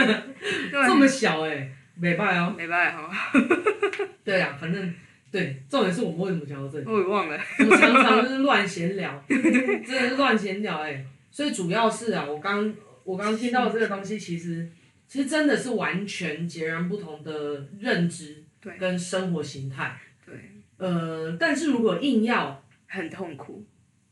对，这么小哎、欸，没办法哦。没办法，对啊，反正对，重点是我们为什么讲到这里？我也忘了。我常常就是乱闲聊，真的是乱闲聊哎、欸。所以主要是啊，我刚我刚听到这个东西，其实其实真的是完全截然不同的认知对跟生活形态。对，呃，但是如果硬要，很痛苦，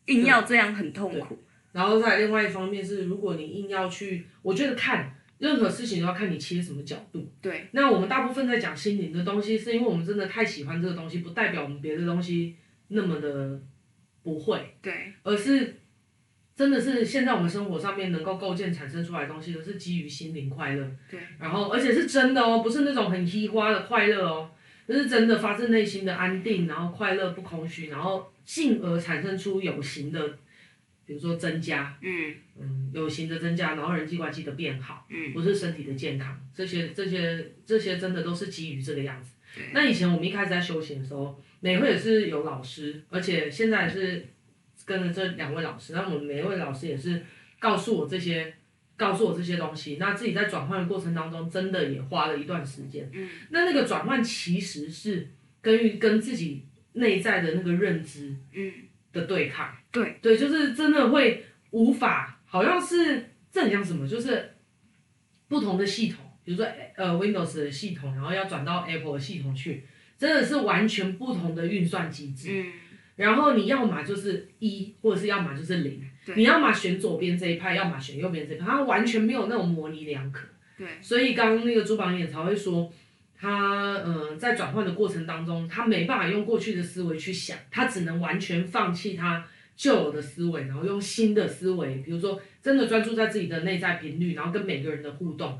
硬要这样很痛苦。然后再另外一方面是，如果你硬要去，我觉得看任何事情都要看你切什么角度。对，那我们大部分在讲心灵的东西，是因为我们真的太喜欢这个东西，不代表我们别的东西那么的不会，对，而是真的是现在我们生活上面能够构建产生出来的东西，都是基于心灵快乐。对，然后而且是真的哦，不是那种很稀花的快乐哦，这是真的发自内心的安定，然后快乐不空虚，然后进而产生出有形的。比如说增加，嗯嗯，有形的增加，然后人际关系的变好，嗯，不是身体的健康，这些这些这些真的都是基于这个样子。那以前我们一开始在修行的时候，每回也是有老师，而且现在是跟着这两位老师，那我们每一位老师也是告诉我这些，告诉我这些东西。那自己在转换的过程当中，真的也花了一段时间。嗯，那那个转换其实是跟跟自己内在的那个认知，嗯。的对抗，对对，就是真的会无法，好像是这很像什么，就是不同的系统，比如说呃 Windows 的系统，然后要转到 Apple 的系统去，真的是完全不同的运算机制。嗯，然后你要么就是一，或者是要么就是零，你要么选左边这一派，要么选右边这一派，它完全没有那种模棱两可。对，所以刚刚那个朱榜眼才会说。他嗯、呃，在转换的过程当中，他没办法用过去的思维去想，他只能完全放弃他旧有的思维，然后用新的思维，比如说真的专注在自己的内在频率，然后跟每个人的互动，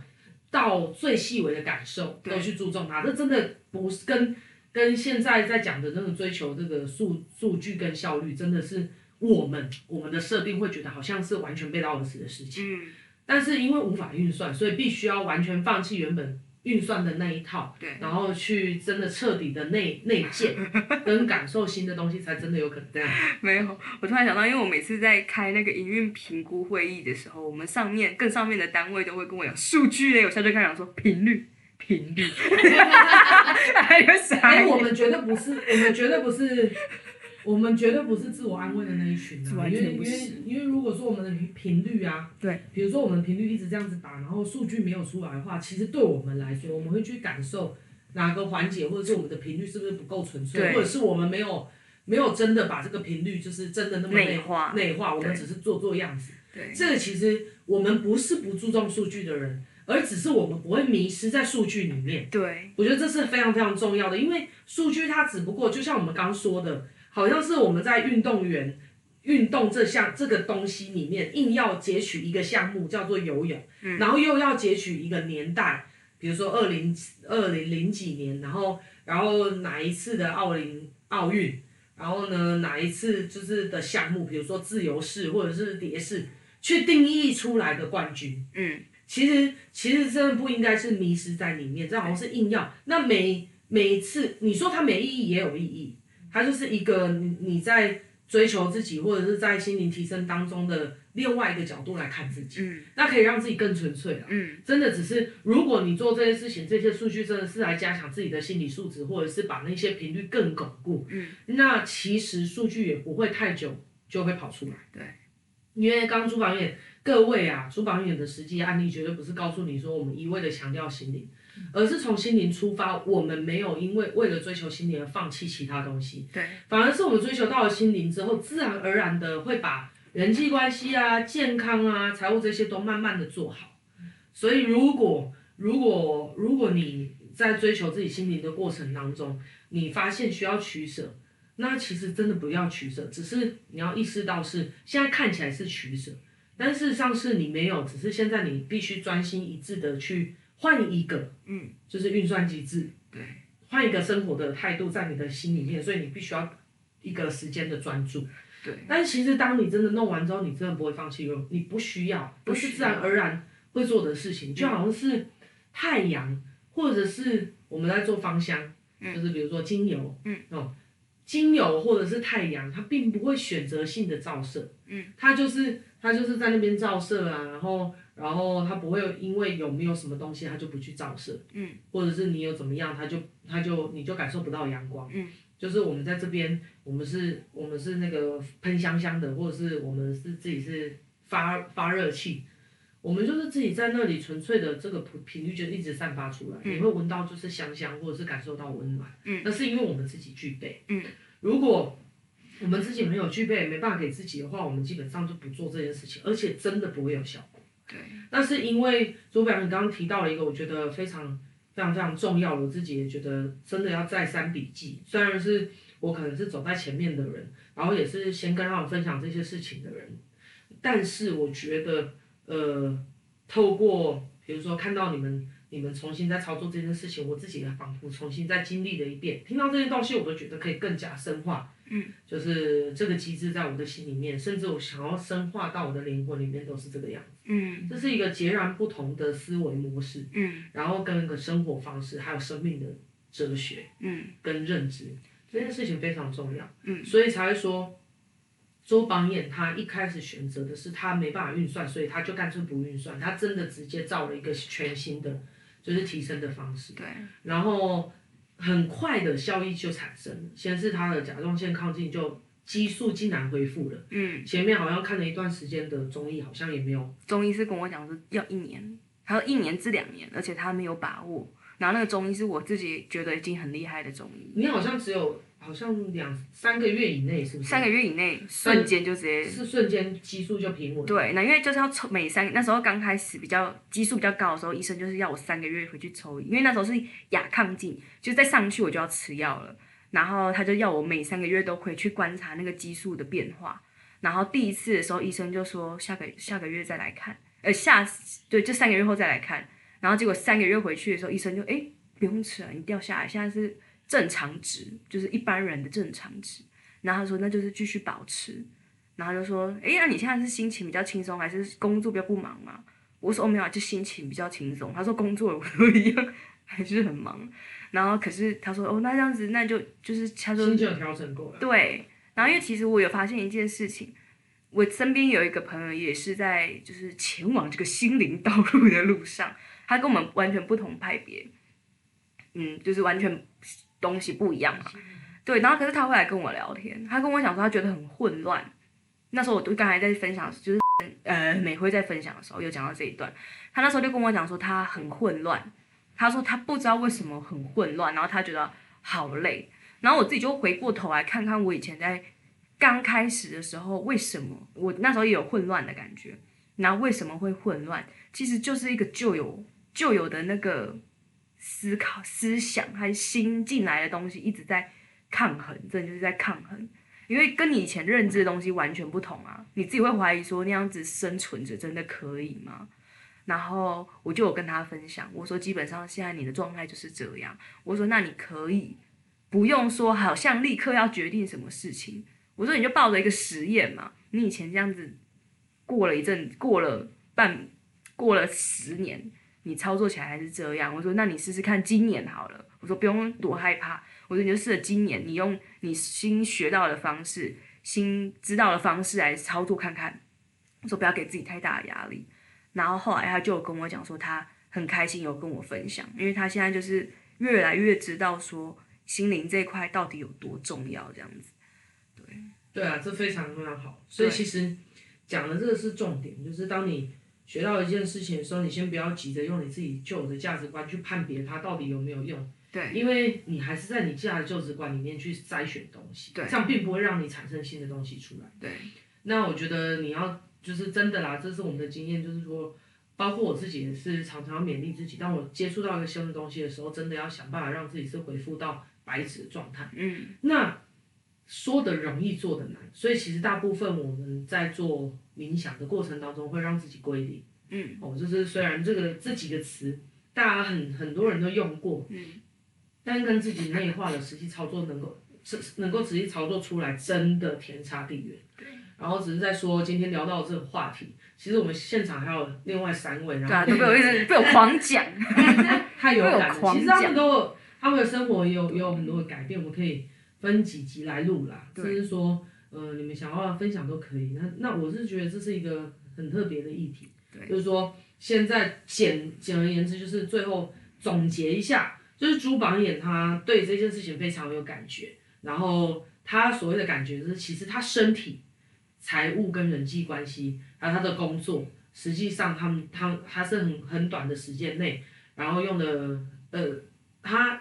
到最细微的感受都去注重它。这真的不是跟跟现在在讲的那种追求这个数数据跟效率，真的是我们我们的设定会觉得好像是完全背道而驰的事情。嗯，但是因为无法运算，所以必须要完全放弃原本。运算的那一套，对，然后去真的彻底的内内建 跟感受新的东西，才真的有可能这样。没有，我突然想到，因为我每次在开那个营运评估会议的时候，我们上面更上面的单位都会跟我讲数据嘞，我现在就开始讲说频率，频率，还有啥？哎，我们绝对不是，我们绝对不是。我们绝对不是自我安慰的那一群啊，因为因为因为如果说我们的频率啊，对，比如说我们频率一直这样子打，然后数据没有出来的话，其实对我们来说，我们会去感受哪个环节，或者是我们的频率是不是不够纯粹，或者是我们没有没有真的把这个频率就是真的那么内化内化，我们只是做做样子。对，这个其实我们不是不注重数据的人，而只是我们不会迷失在数据里面。对，我觉得这是非常非常重要的，因为数据它只不过就像我们刚说的。好像是我们在运动员运动这项这个东西里面，硬要截取一个项目叫做游泳，嗯，然后又要截取一个年代，比如说二零二零零几年，然后然后哪一次的奥林奥运，然后呢哪一次就是的项目，比如说自由式或者是蝶式，去定义出来的冠军，嗯，其实其实真的不应该是迷失在里面，这好像是硬要。那每每一次你说它没意义也有意义。它就是一个你你在追求自己，或者是在心灵提升当中的另外一个角度来看自己，嗯那可以让自己更纯粹啊。嗯真的只是，如果你做这些事情，这些数据真的是来加强自己的心理素质，或者是把那些频率更巩固，嗯，那其实数据也不会太久就会跑出来。对，因为刚刚朱榜眼各位啊，朱榜眼的实际案例绝对不是告诉你说我们一味的强调心灵，而是从心灵出发，我们没有因为为了追求心灵而放弃其他东西，对，反而是我们追求到了心灵之后，自然而然的会把人际关系啊、健康啊、财务这些都慢慢的做好。所以如果如果如果你在追求自己心灵的过程当中，你发现需要取舍，那其实真的不要取舍，只是你要意识到是现在看起来是取舍，但事实上是你没有，只是现在你必须专心一致的去换一个，嗯，就是运算机制，对，换一个生活的态度在你的心里面，所以你必须要一个时间的专注。对，但其实当你真的弄完之后，你真的不会放弃用，你不需要，不是自然而然会做的事情，就好像是太阳，或者是我们在做芳香，嗯。就是比如说精油，嗯，哦，精油或者是太阳，它并不会选择性的照射，嗯，它就是它就是在那边照射啊，然后然后它不会因为有没有什么东西，它就不去照射，嗯，或者是你有怎么样，它就它就你就感受不到阳光，嗯，就是我们在这边，我们是我们是那个喷香香的，或者是我们是自己是发发热器。我们就是自己在那里纯粹的这个频频率就一直散发出来，嗯你会闻到就是香香，或者是感受到温暖。嗯，那是因为我们自己具备。嗯，如果我们自己没有具备，没办法给自己的话，我们基本上就不做这件事情，而且真的不会有效果。对，那是因为左表，你刚刚提到了一个我觉得非常非常非常重要，我自己也觉得真的要再三笔记。虽然是我可能是走在前面的人，然后也是先跟他们分享这些事情的人，但是我觉得。呃，透过比如说看到你们你们重新在操作这件事情，我自己也仿佛重新再经历了一遍。听到这些东西，我都觉得可以更加深化。嗯，就是这个机制在我的心里面，甚至我想要深化到我的灵魂里面，都是这个样子。嗯，这是一个截然不同的思维模式。嗯，然后跟一个生活方式，还有生命的哲学。嗯，跟认知这件事情非常重要。嗯，所以才会说。周榜眼他一开始选择的是他没办法运算，所以他就干脆不运算，他真的直接造了一个全新的，就是提升的方式。对，然后很快的效益就产生了，先是他的甲状腺亢进就激素竟然恢复了。嗯，前面好像看了一段时间的中医，好像也没有。中医是跟我讲是要一年，还有一年至两年，而且他没有把握。然后那个中医是我自己觉得已经很厉害的中医。你好像只有。好像两三个月以内，是不是？三个月以内，瞬间就直接是瞬间激素就平稳。对，那因为就是要抽每三，那时候刚开始比较激素比较高的时候，医生就是要我三个月回去抽，因为那时候是亚亢进，就再上去我就要吃药了。然后他就要我每三个月都回去观察那个激素的变化。然后第一次的时候，医生就说下个下个月再来看，呃，下对，就三个月后再来看。然后结果三个月回去的时候，医生就哎不用吃了，你掉下来，现在是。正常值就是一般人的正常值，然后他说那就是继续保持，然后就说，哎，那你现在是心情比较轻松，还是工作比较不忙嘛？我说哦没有，就心情比较轻松。他说工作我都一样，还是很忙。然后可是他说哦那这样子那就就是他说心情有调整过来。对，然后因为其实我有发现一件事情，我身边有一个朋友也是在就是前往这个心灵道路的路上，他跟我们完全不同派别，嗯，就是完全。东西不一样嘛，对，然后可是他会来跟我聊天，他跟我讲说他觉得很混乱。那时候我都刚才在分享，就是呃美辉在分享的时候有讲到这一段，他那时候就跟我讲说他很混乱，他说他不知道为什么很混乱，然后他觉得好累，然后我自己就回过头来看看我以前在刚开始的时候为什么我那时候也有混乱的感觉，然后为什么会混乱，其实就是一个旧有旧有的那个。思考、思想还新进来的东西一直在抗衡，真的就是在抗衡，因为跟你以前认知的东西完全不同啊！你自己会怀疑说那样子生存着真的可以吗？然后我就有跟他分享，我说基本上现在你的状态就是这样，我说那你可以不用说好像立刻要决定什么事情，我说你就抱着一个实验嘛，你以前这样子过了一阵，过了半，过了十年。你操作起来还是这样，我说那你试试看今年好了。我说不用多害怕，我说你就试着今年，你用你新学到的方式新知道的方式来操作看看。我说不要给自己太大的压力。然后后来他就跟我讲说，他很开心有跟我分享，因为他现在就是越来越知道说心灵这一块到底有多重要，这样子。对，对啊，这非常非常好。所以其实讲的这个是重点，就是当你学到一件事情的时候，你先不要急着用你自己旧的价值观去判别它到底有没有用。对，因为你还是在你旧的旧值观里面去筛选东西，对，这样并不会让你产生新的东西出来。对，那我觉得你要。就是真的啦，这是我们的经验，就是说，包括我自己也是常常要勉励自己，当我接触到一个新的东西的时候，真的要想办法让自己是回复到白纸的状态。嗯，那说的容易，做的难，所以其实大部分我们在做冥想的过程当中，会让自己归零。嗯，哦，就是虽然这个这几个词大家很很多人都用过，嗯，但跟自己内化的实际操作能够是能够实际操作出来，真的天差地远。然后只是在说今天聊到这个话题，其实我们现场还有另外三位，然后对啊，都被我一直 被我狂讲，太有感了。其实他们都有他们的生活也有也有很多的改变，我们可以分几集来录啦。就是说，呃，你们想要分享都可以。那那我是觉得这是一个很特别的议题，就是说现在简简而言之，就是最后总结一下，就是朱榜眼他对这件事情非常有感觉，然后他所谓的感觉就是其实他身体。财务跟人际关系，还有他的工作，实际上他们他他是很很短的时间内，然后用的呃，他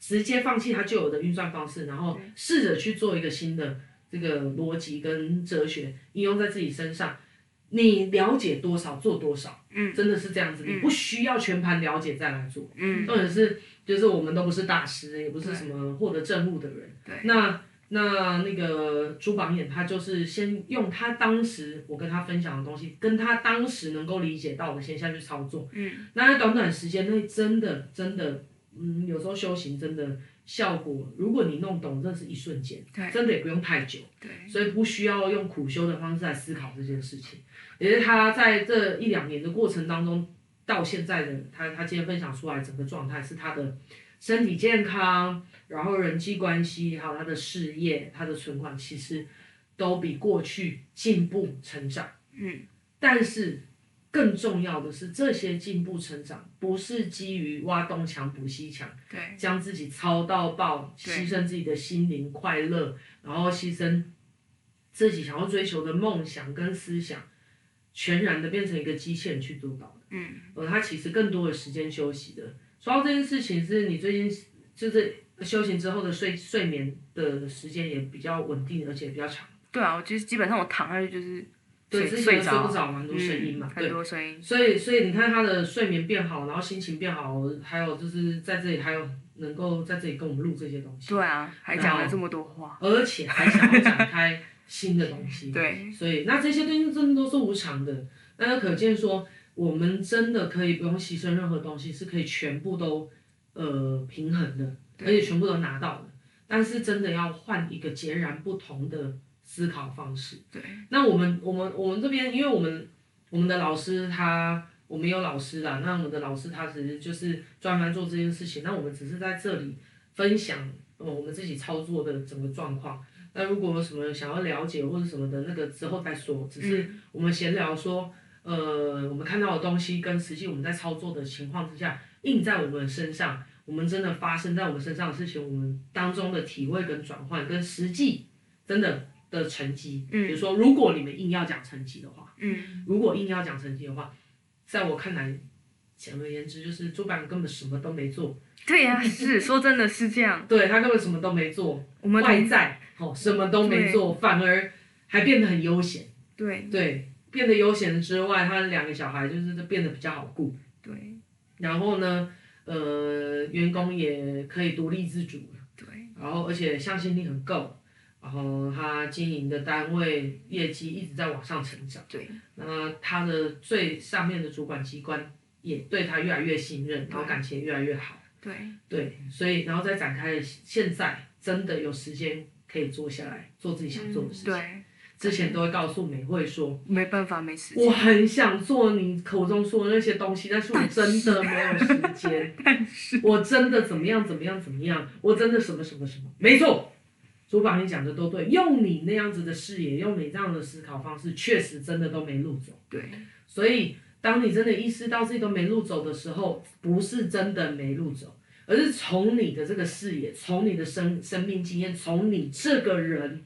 直接放弃他旧有的运算方式，然后试着去做一个新的这个逻辑跟哲学应用在自己身上。你了解多少做多少，嗯，真的是这样子，嗯、你不需要全盘了解再来做，嗯，或者是就是我们都不是大师，也不是什么获得证悟的人，对，那。那那个朱榜眼，他就是先用他当时我跟他分享的东西，跟他当时能够理解到的，先下去操作。嗯，那在短短时间内，真的真的，嗯，有时候修行真的效果，如果你弄懂，这是一瞬间，对，真的也不用太久，对，所以不需要用苦修的方式来思考这件事情。也是他在这一两年的过程当中，到现在的他，他今天分享出来整个状态是他的身体健康。然后人际关系，还有他的事业，他的存款，其实都比过去进步成长。嗯，但是更重要的是，这些进步成长不是基于挖东墙补西墙，对，将自己操到爆，牺牲自己的心灵快乐，然后牺牲自己想要追求的梦想跟思想，全然的变成一个机器人去督导的。嗯，而他其实更多的时间休息的。说到这件事情，是你最近就是。修行之后的睡睡眠的时间也比较稳定，而且比较长。对啊，我其实基本上我躺下去就是对，之前睡不着，蛮多声音嘛，很多声音。所以，所以你看他的睡眠变好，然后心情变好，还有就是在这里还有能够在这里跟我们录这些东西。对啊，还讲了这么多话，而且还想要展开新的东西。对，所以那这些东西真的都是无常的，那就可见说我们真的可以不用牺牲任何东西，是可以全部都呃平衡的。而且全部都拿到了，但是真的要换一个截然不同的思考方式。对，那我们我们我们这边，因为我们我们的老师他，我们有老师啦，那我们的老师他其实就是专门做这件事情，那我们只是在这里分享我们自己操作的整个状况。那如果有什么想要了解或者什么的那个之后再说，只是我们闲聊说，呃，我们看到的东西跟实际我们在操作的情况之下印在我们身上。我们真的发生在我们身上的事情，我们当中的体会跟转换，跟实际真的的成绩，嗯，比如说，如果你们硬要讲成绩的话，嗯，如果硬要讲成绩的话，在我看来，简而言之就是朱榜根本什么都没做。对呀、啊，是 说真的是这样。对，他根本什么都没做，我们外在哦什么都没做，反而还变得很悠闲。对对，变得悠闲之外，他两个小孩就是变得比较好顾。对，然后呢？呃，员工也可以独立自主，对，然后而且向心力很够，然后他经营的单位业绩一直在往上成长，对，那他的最上面的主管机关也对他越来越信任，然后感情也越来越好，对，对，所以然后再展开，现在真的有时间可以坐下来做自己想做的事情。嗯，对。之前都会告诉美惠说，没办法，没时间。我很想做你口中说的那些东西，但是我真的没有时间。但是，我真的怎么样怎么样怎么样，我真的什么什么什么，没错，主管你讲的都对，用你那样子的视野，用你这样的思考方式，确实真的都没路走。对，所以当你真的意识到自己都没路走的时候，不是真的没路走，而是从你的这个视野，从你的生生命经验，从你这个人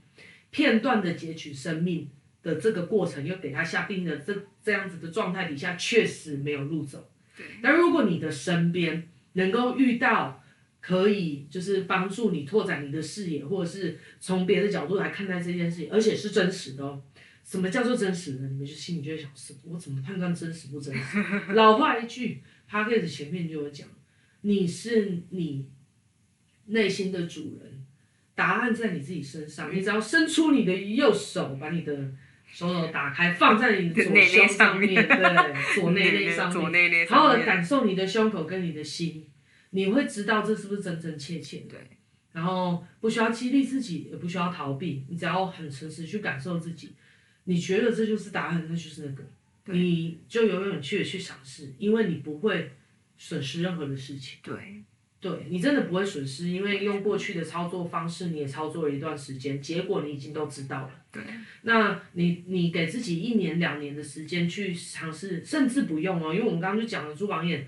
片段的截取生命的这个过程，又给他下定的这这样子的状态底下，确实没有路走。对，但如果你的身边能够遇到可以就是帮助你拓展你的视野，或者是从别的角度来看待这件事情，而且是真实的哦。什么叫做真实呢？你们就心里就会想：是我怎么判断真实不真实？老话一句，Podcast 前面就有讲，你是你内心的主人，答案在你自己身上。你只要伸出你的右手，把你的手肘打开，放在你的左 胸上面，对，左内内上面，好好的感受你的胸口跟你的心，你会知道这是不是真真切切的。对，然后不需要激励自己，也不需要逃避，你只要很诚实去感受自己。你觉得这就是答案，那就是那个，你就有勇气去尝试，因为你不会损失任何的事情。对，对你真的不会损失，因为用过去的操作方式你也操作了一段时间，结果你已经都知道了。对，那你你给自己一年两年的时间去尝试，甚至不用哦，因为我们刚刚就讲了，朱榜眼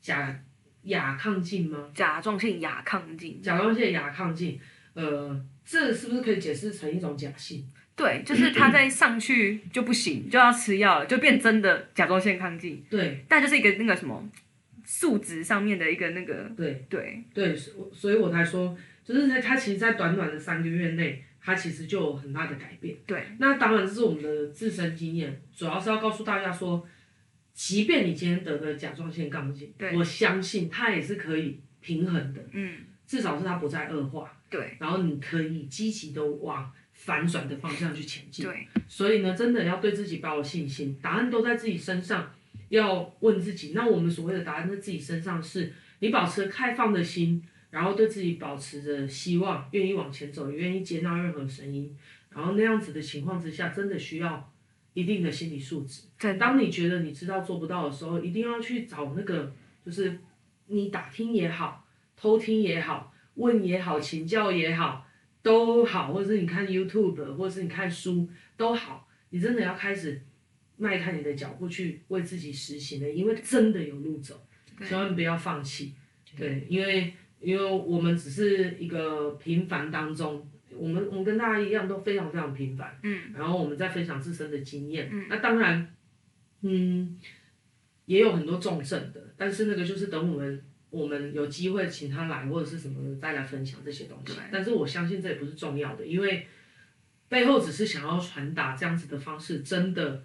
甲亚亢进吗？甲状腺亚亢进。甲状腺亚亢进，呃，这是不是可以解释成一种假性？对，就是它在上去就不行，就要吃药了，就变真的甲状腺亢进。对，但就是一个那个什么数值上面的一个那个。对对对，所以我才说，就是在他其实，在短短的三个月内，它其实就有很大的改变。对，那当然这是我们的自身经验，主要是要告诉大家说，即便你今天得了甲状腺亢进，我相信它也是可以平衡的。嗯，至少是它不再恶化。对，然后你可以积极的往。反转的方向去前进，对，所以呢，真的要对自己抱有信心，答案都在自己身上，要问自己。那我们所谓的答案在自己身上，是你保持开放的心，然后对自己保持着希望，愿意往前走，也愿意接纳任何声音，然后那样子的情况之下，真的需要一定的心理素质。对，当你觉得你知道做不到的时候，一定要去找那个，就是你打听也好，偷听也好，问也好，请教也好。都好，或者是你看 YouTube，或者是你看书都好，你真的要开始迈开你的脚步去为自己实行的，因为真的有路走，千万不要放弃。对，因为因为我们只是一个平凡当中，我们我们跟大家一样都非常非常平凡，嗯，然后我们在分享自身的经验，嗯，那当然，嗯，也有很多重症的，但是那个就是等我们。我们有机会请他来或者是什么的再来分享这些东西，但是我相信这也不是重要的，因为背后只是想要传达这样子的方式，真的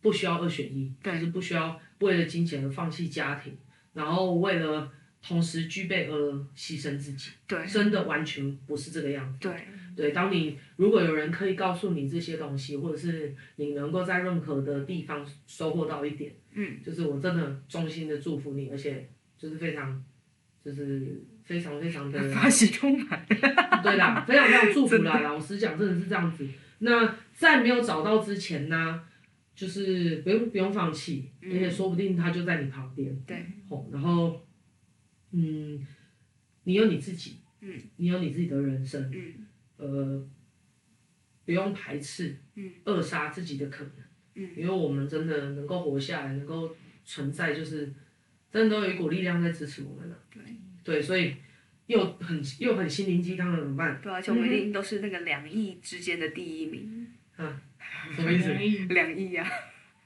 不需要二选一，就是不需要为了金钱而放弃家庭，然后为了同时具备而牺牲自己，对，真的完全不是这个样子。对，对，当你如果有人可以告诉你这些东西，或者是你能够在任何的地方收获到一点，嗯，就是我真的衷心的祝福你，而且。就是非常，就是非常非常的发 喜充满，对啦，非常非常祝福啦。老实讲，真的是这样子。那在没有找到之前呢，就是不用不用放弃，而且说不定他就在你旁边。对，好，然后，嗯，你有你自己，嗯，你有你自己的人生，嗯，呃，不用排斥，嗯，扼杀自己的可能，嗯，因为我们真的能够活下来，能够存在，就是。真的都有一股力量在支持我们了，对，对，所以又很又很心灵鸡汤了，怎么办？对，而且我们一定都是那个两亿之间的第一名。嗯，什么意思？两亿呀！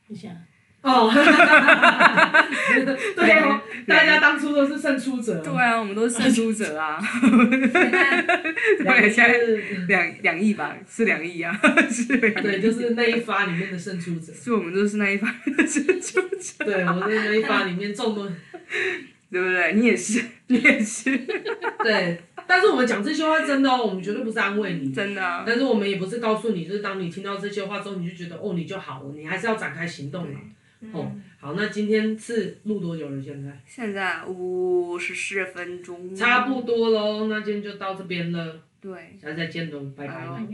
你想？哦，对哦，大家当初都是胜出者。对啊，我们都是胜出者啊。对，现在是两两亿吧？是两亿啊，是。对，就是那一发里面的胜出者。是我们都是那一发的胜出者。对，我们那一发里面中了，对不对？你也是，你也是。对，但是我们讲这些话真的哦，我们绝对不是安慰你，真的啊。但是我们也不是告诉你，就是当你听到这些话之后，你就觉得哦，你就好了，你还是要展开行动嘛。哦，好，那今天是录多久了？现在？现在五十四分钟。差不多喽，那今天就到这边了。对。下次再见喽，拜拜。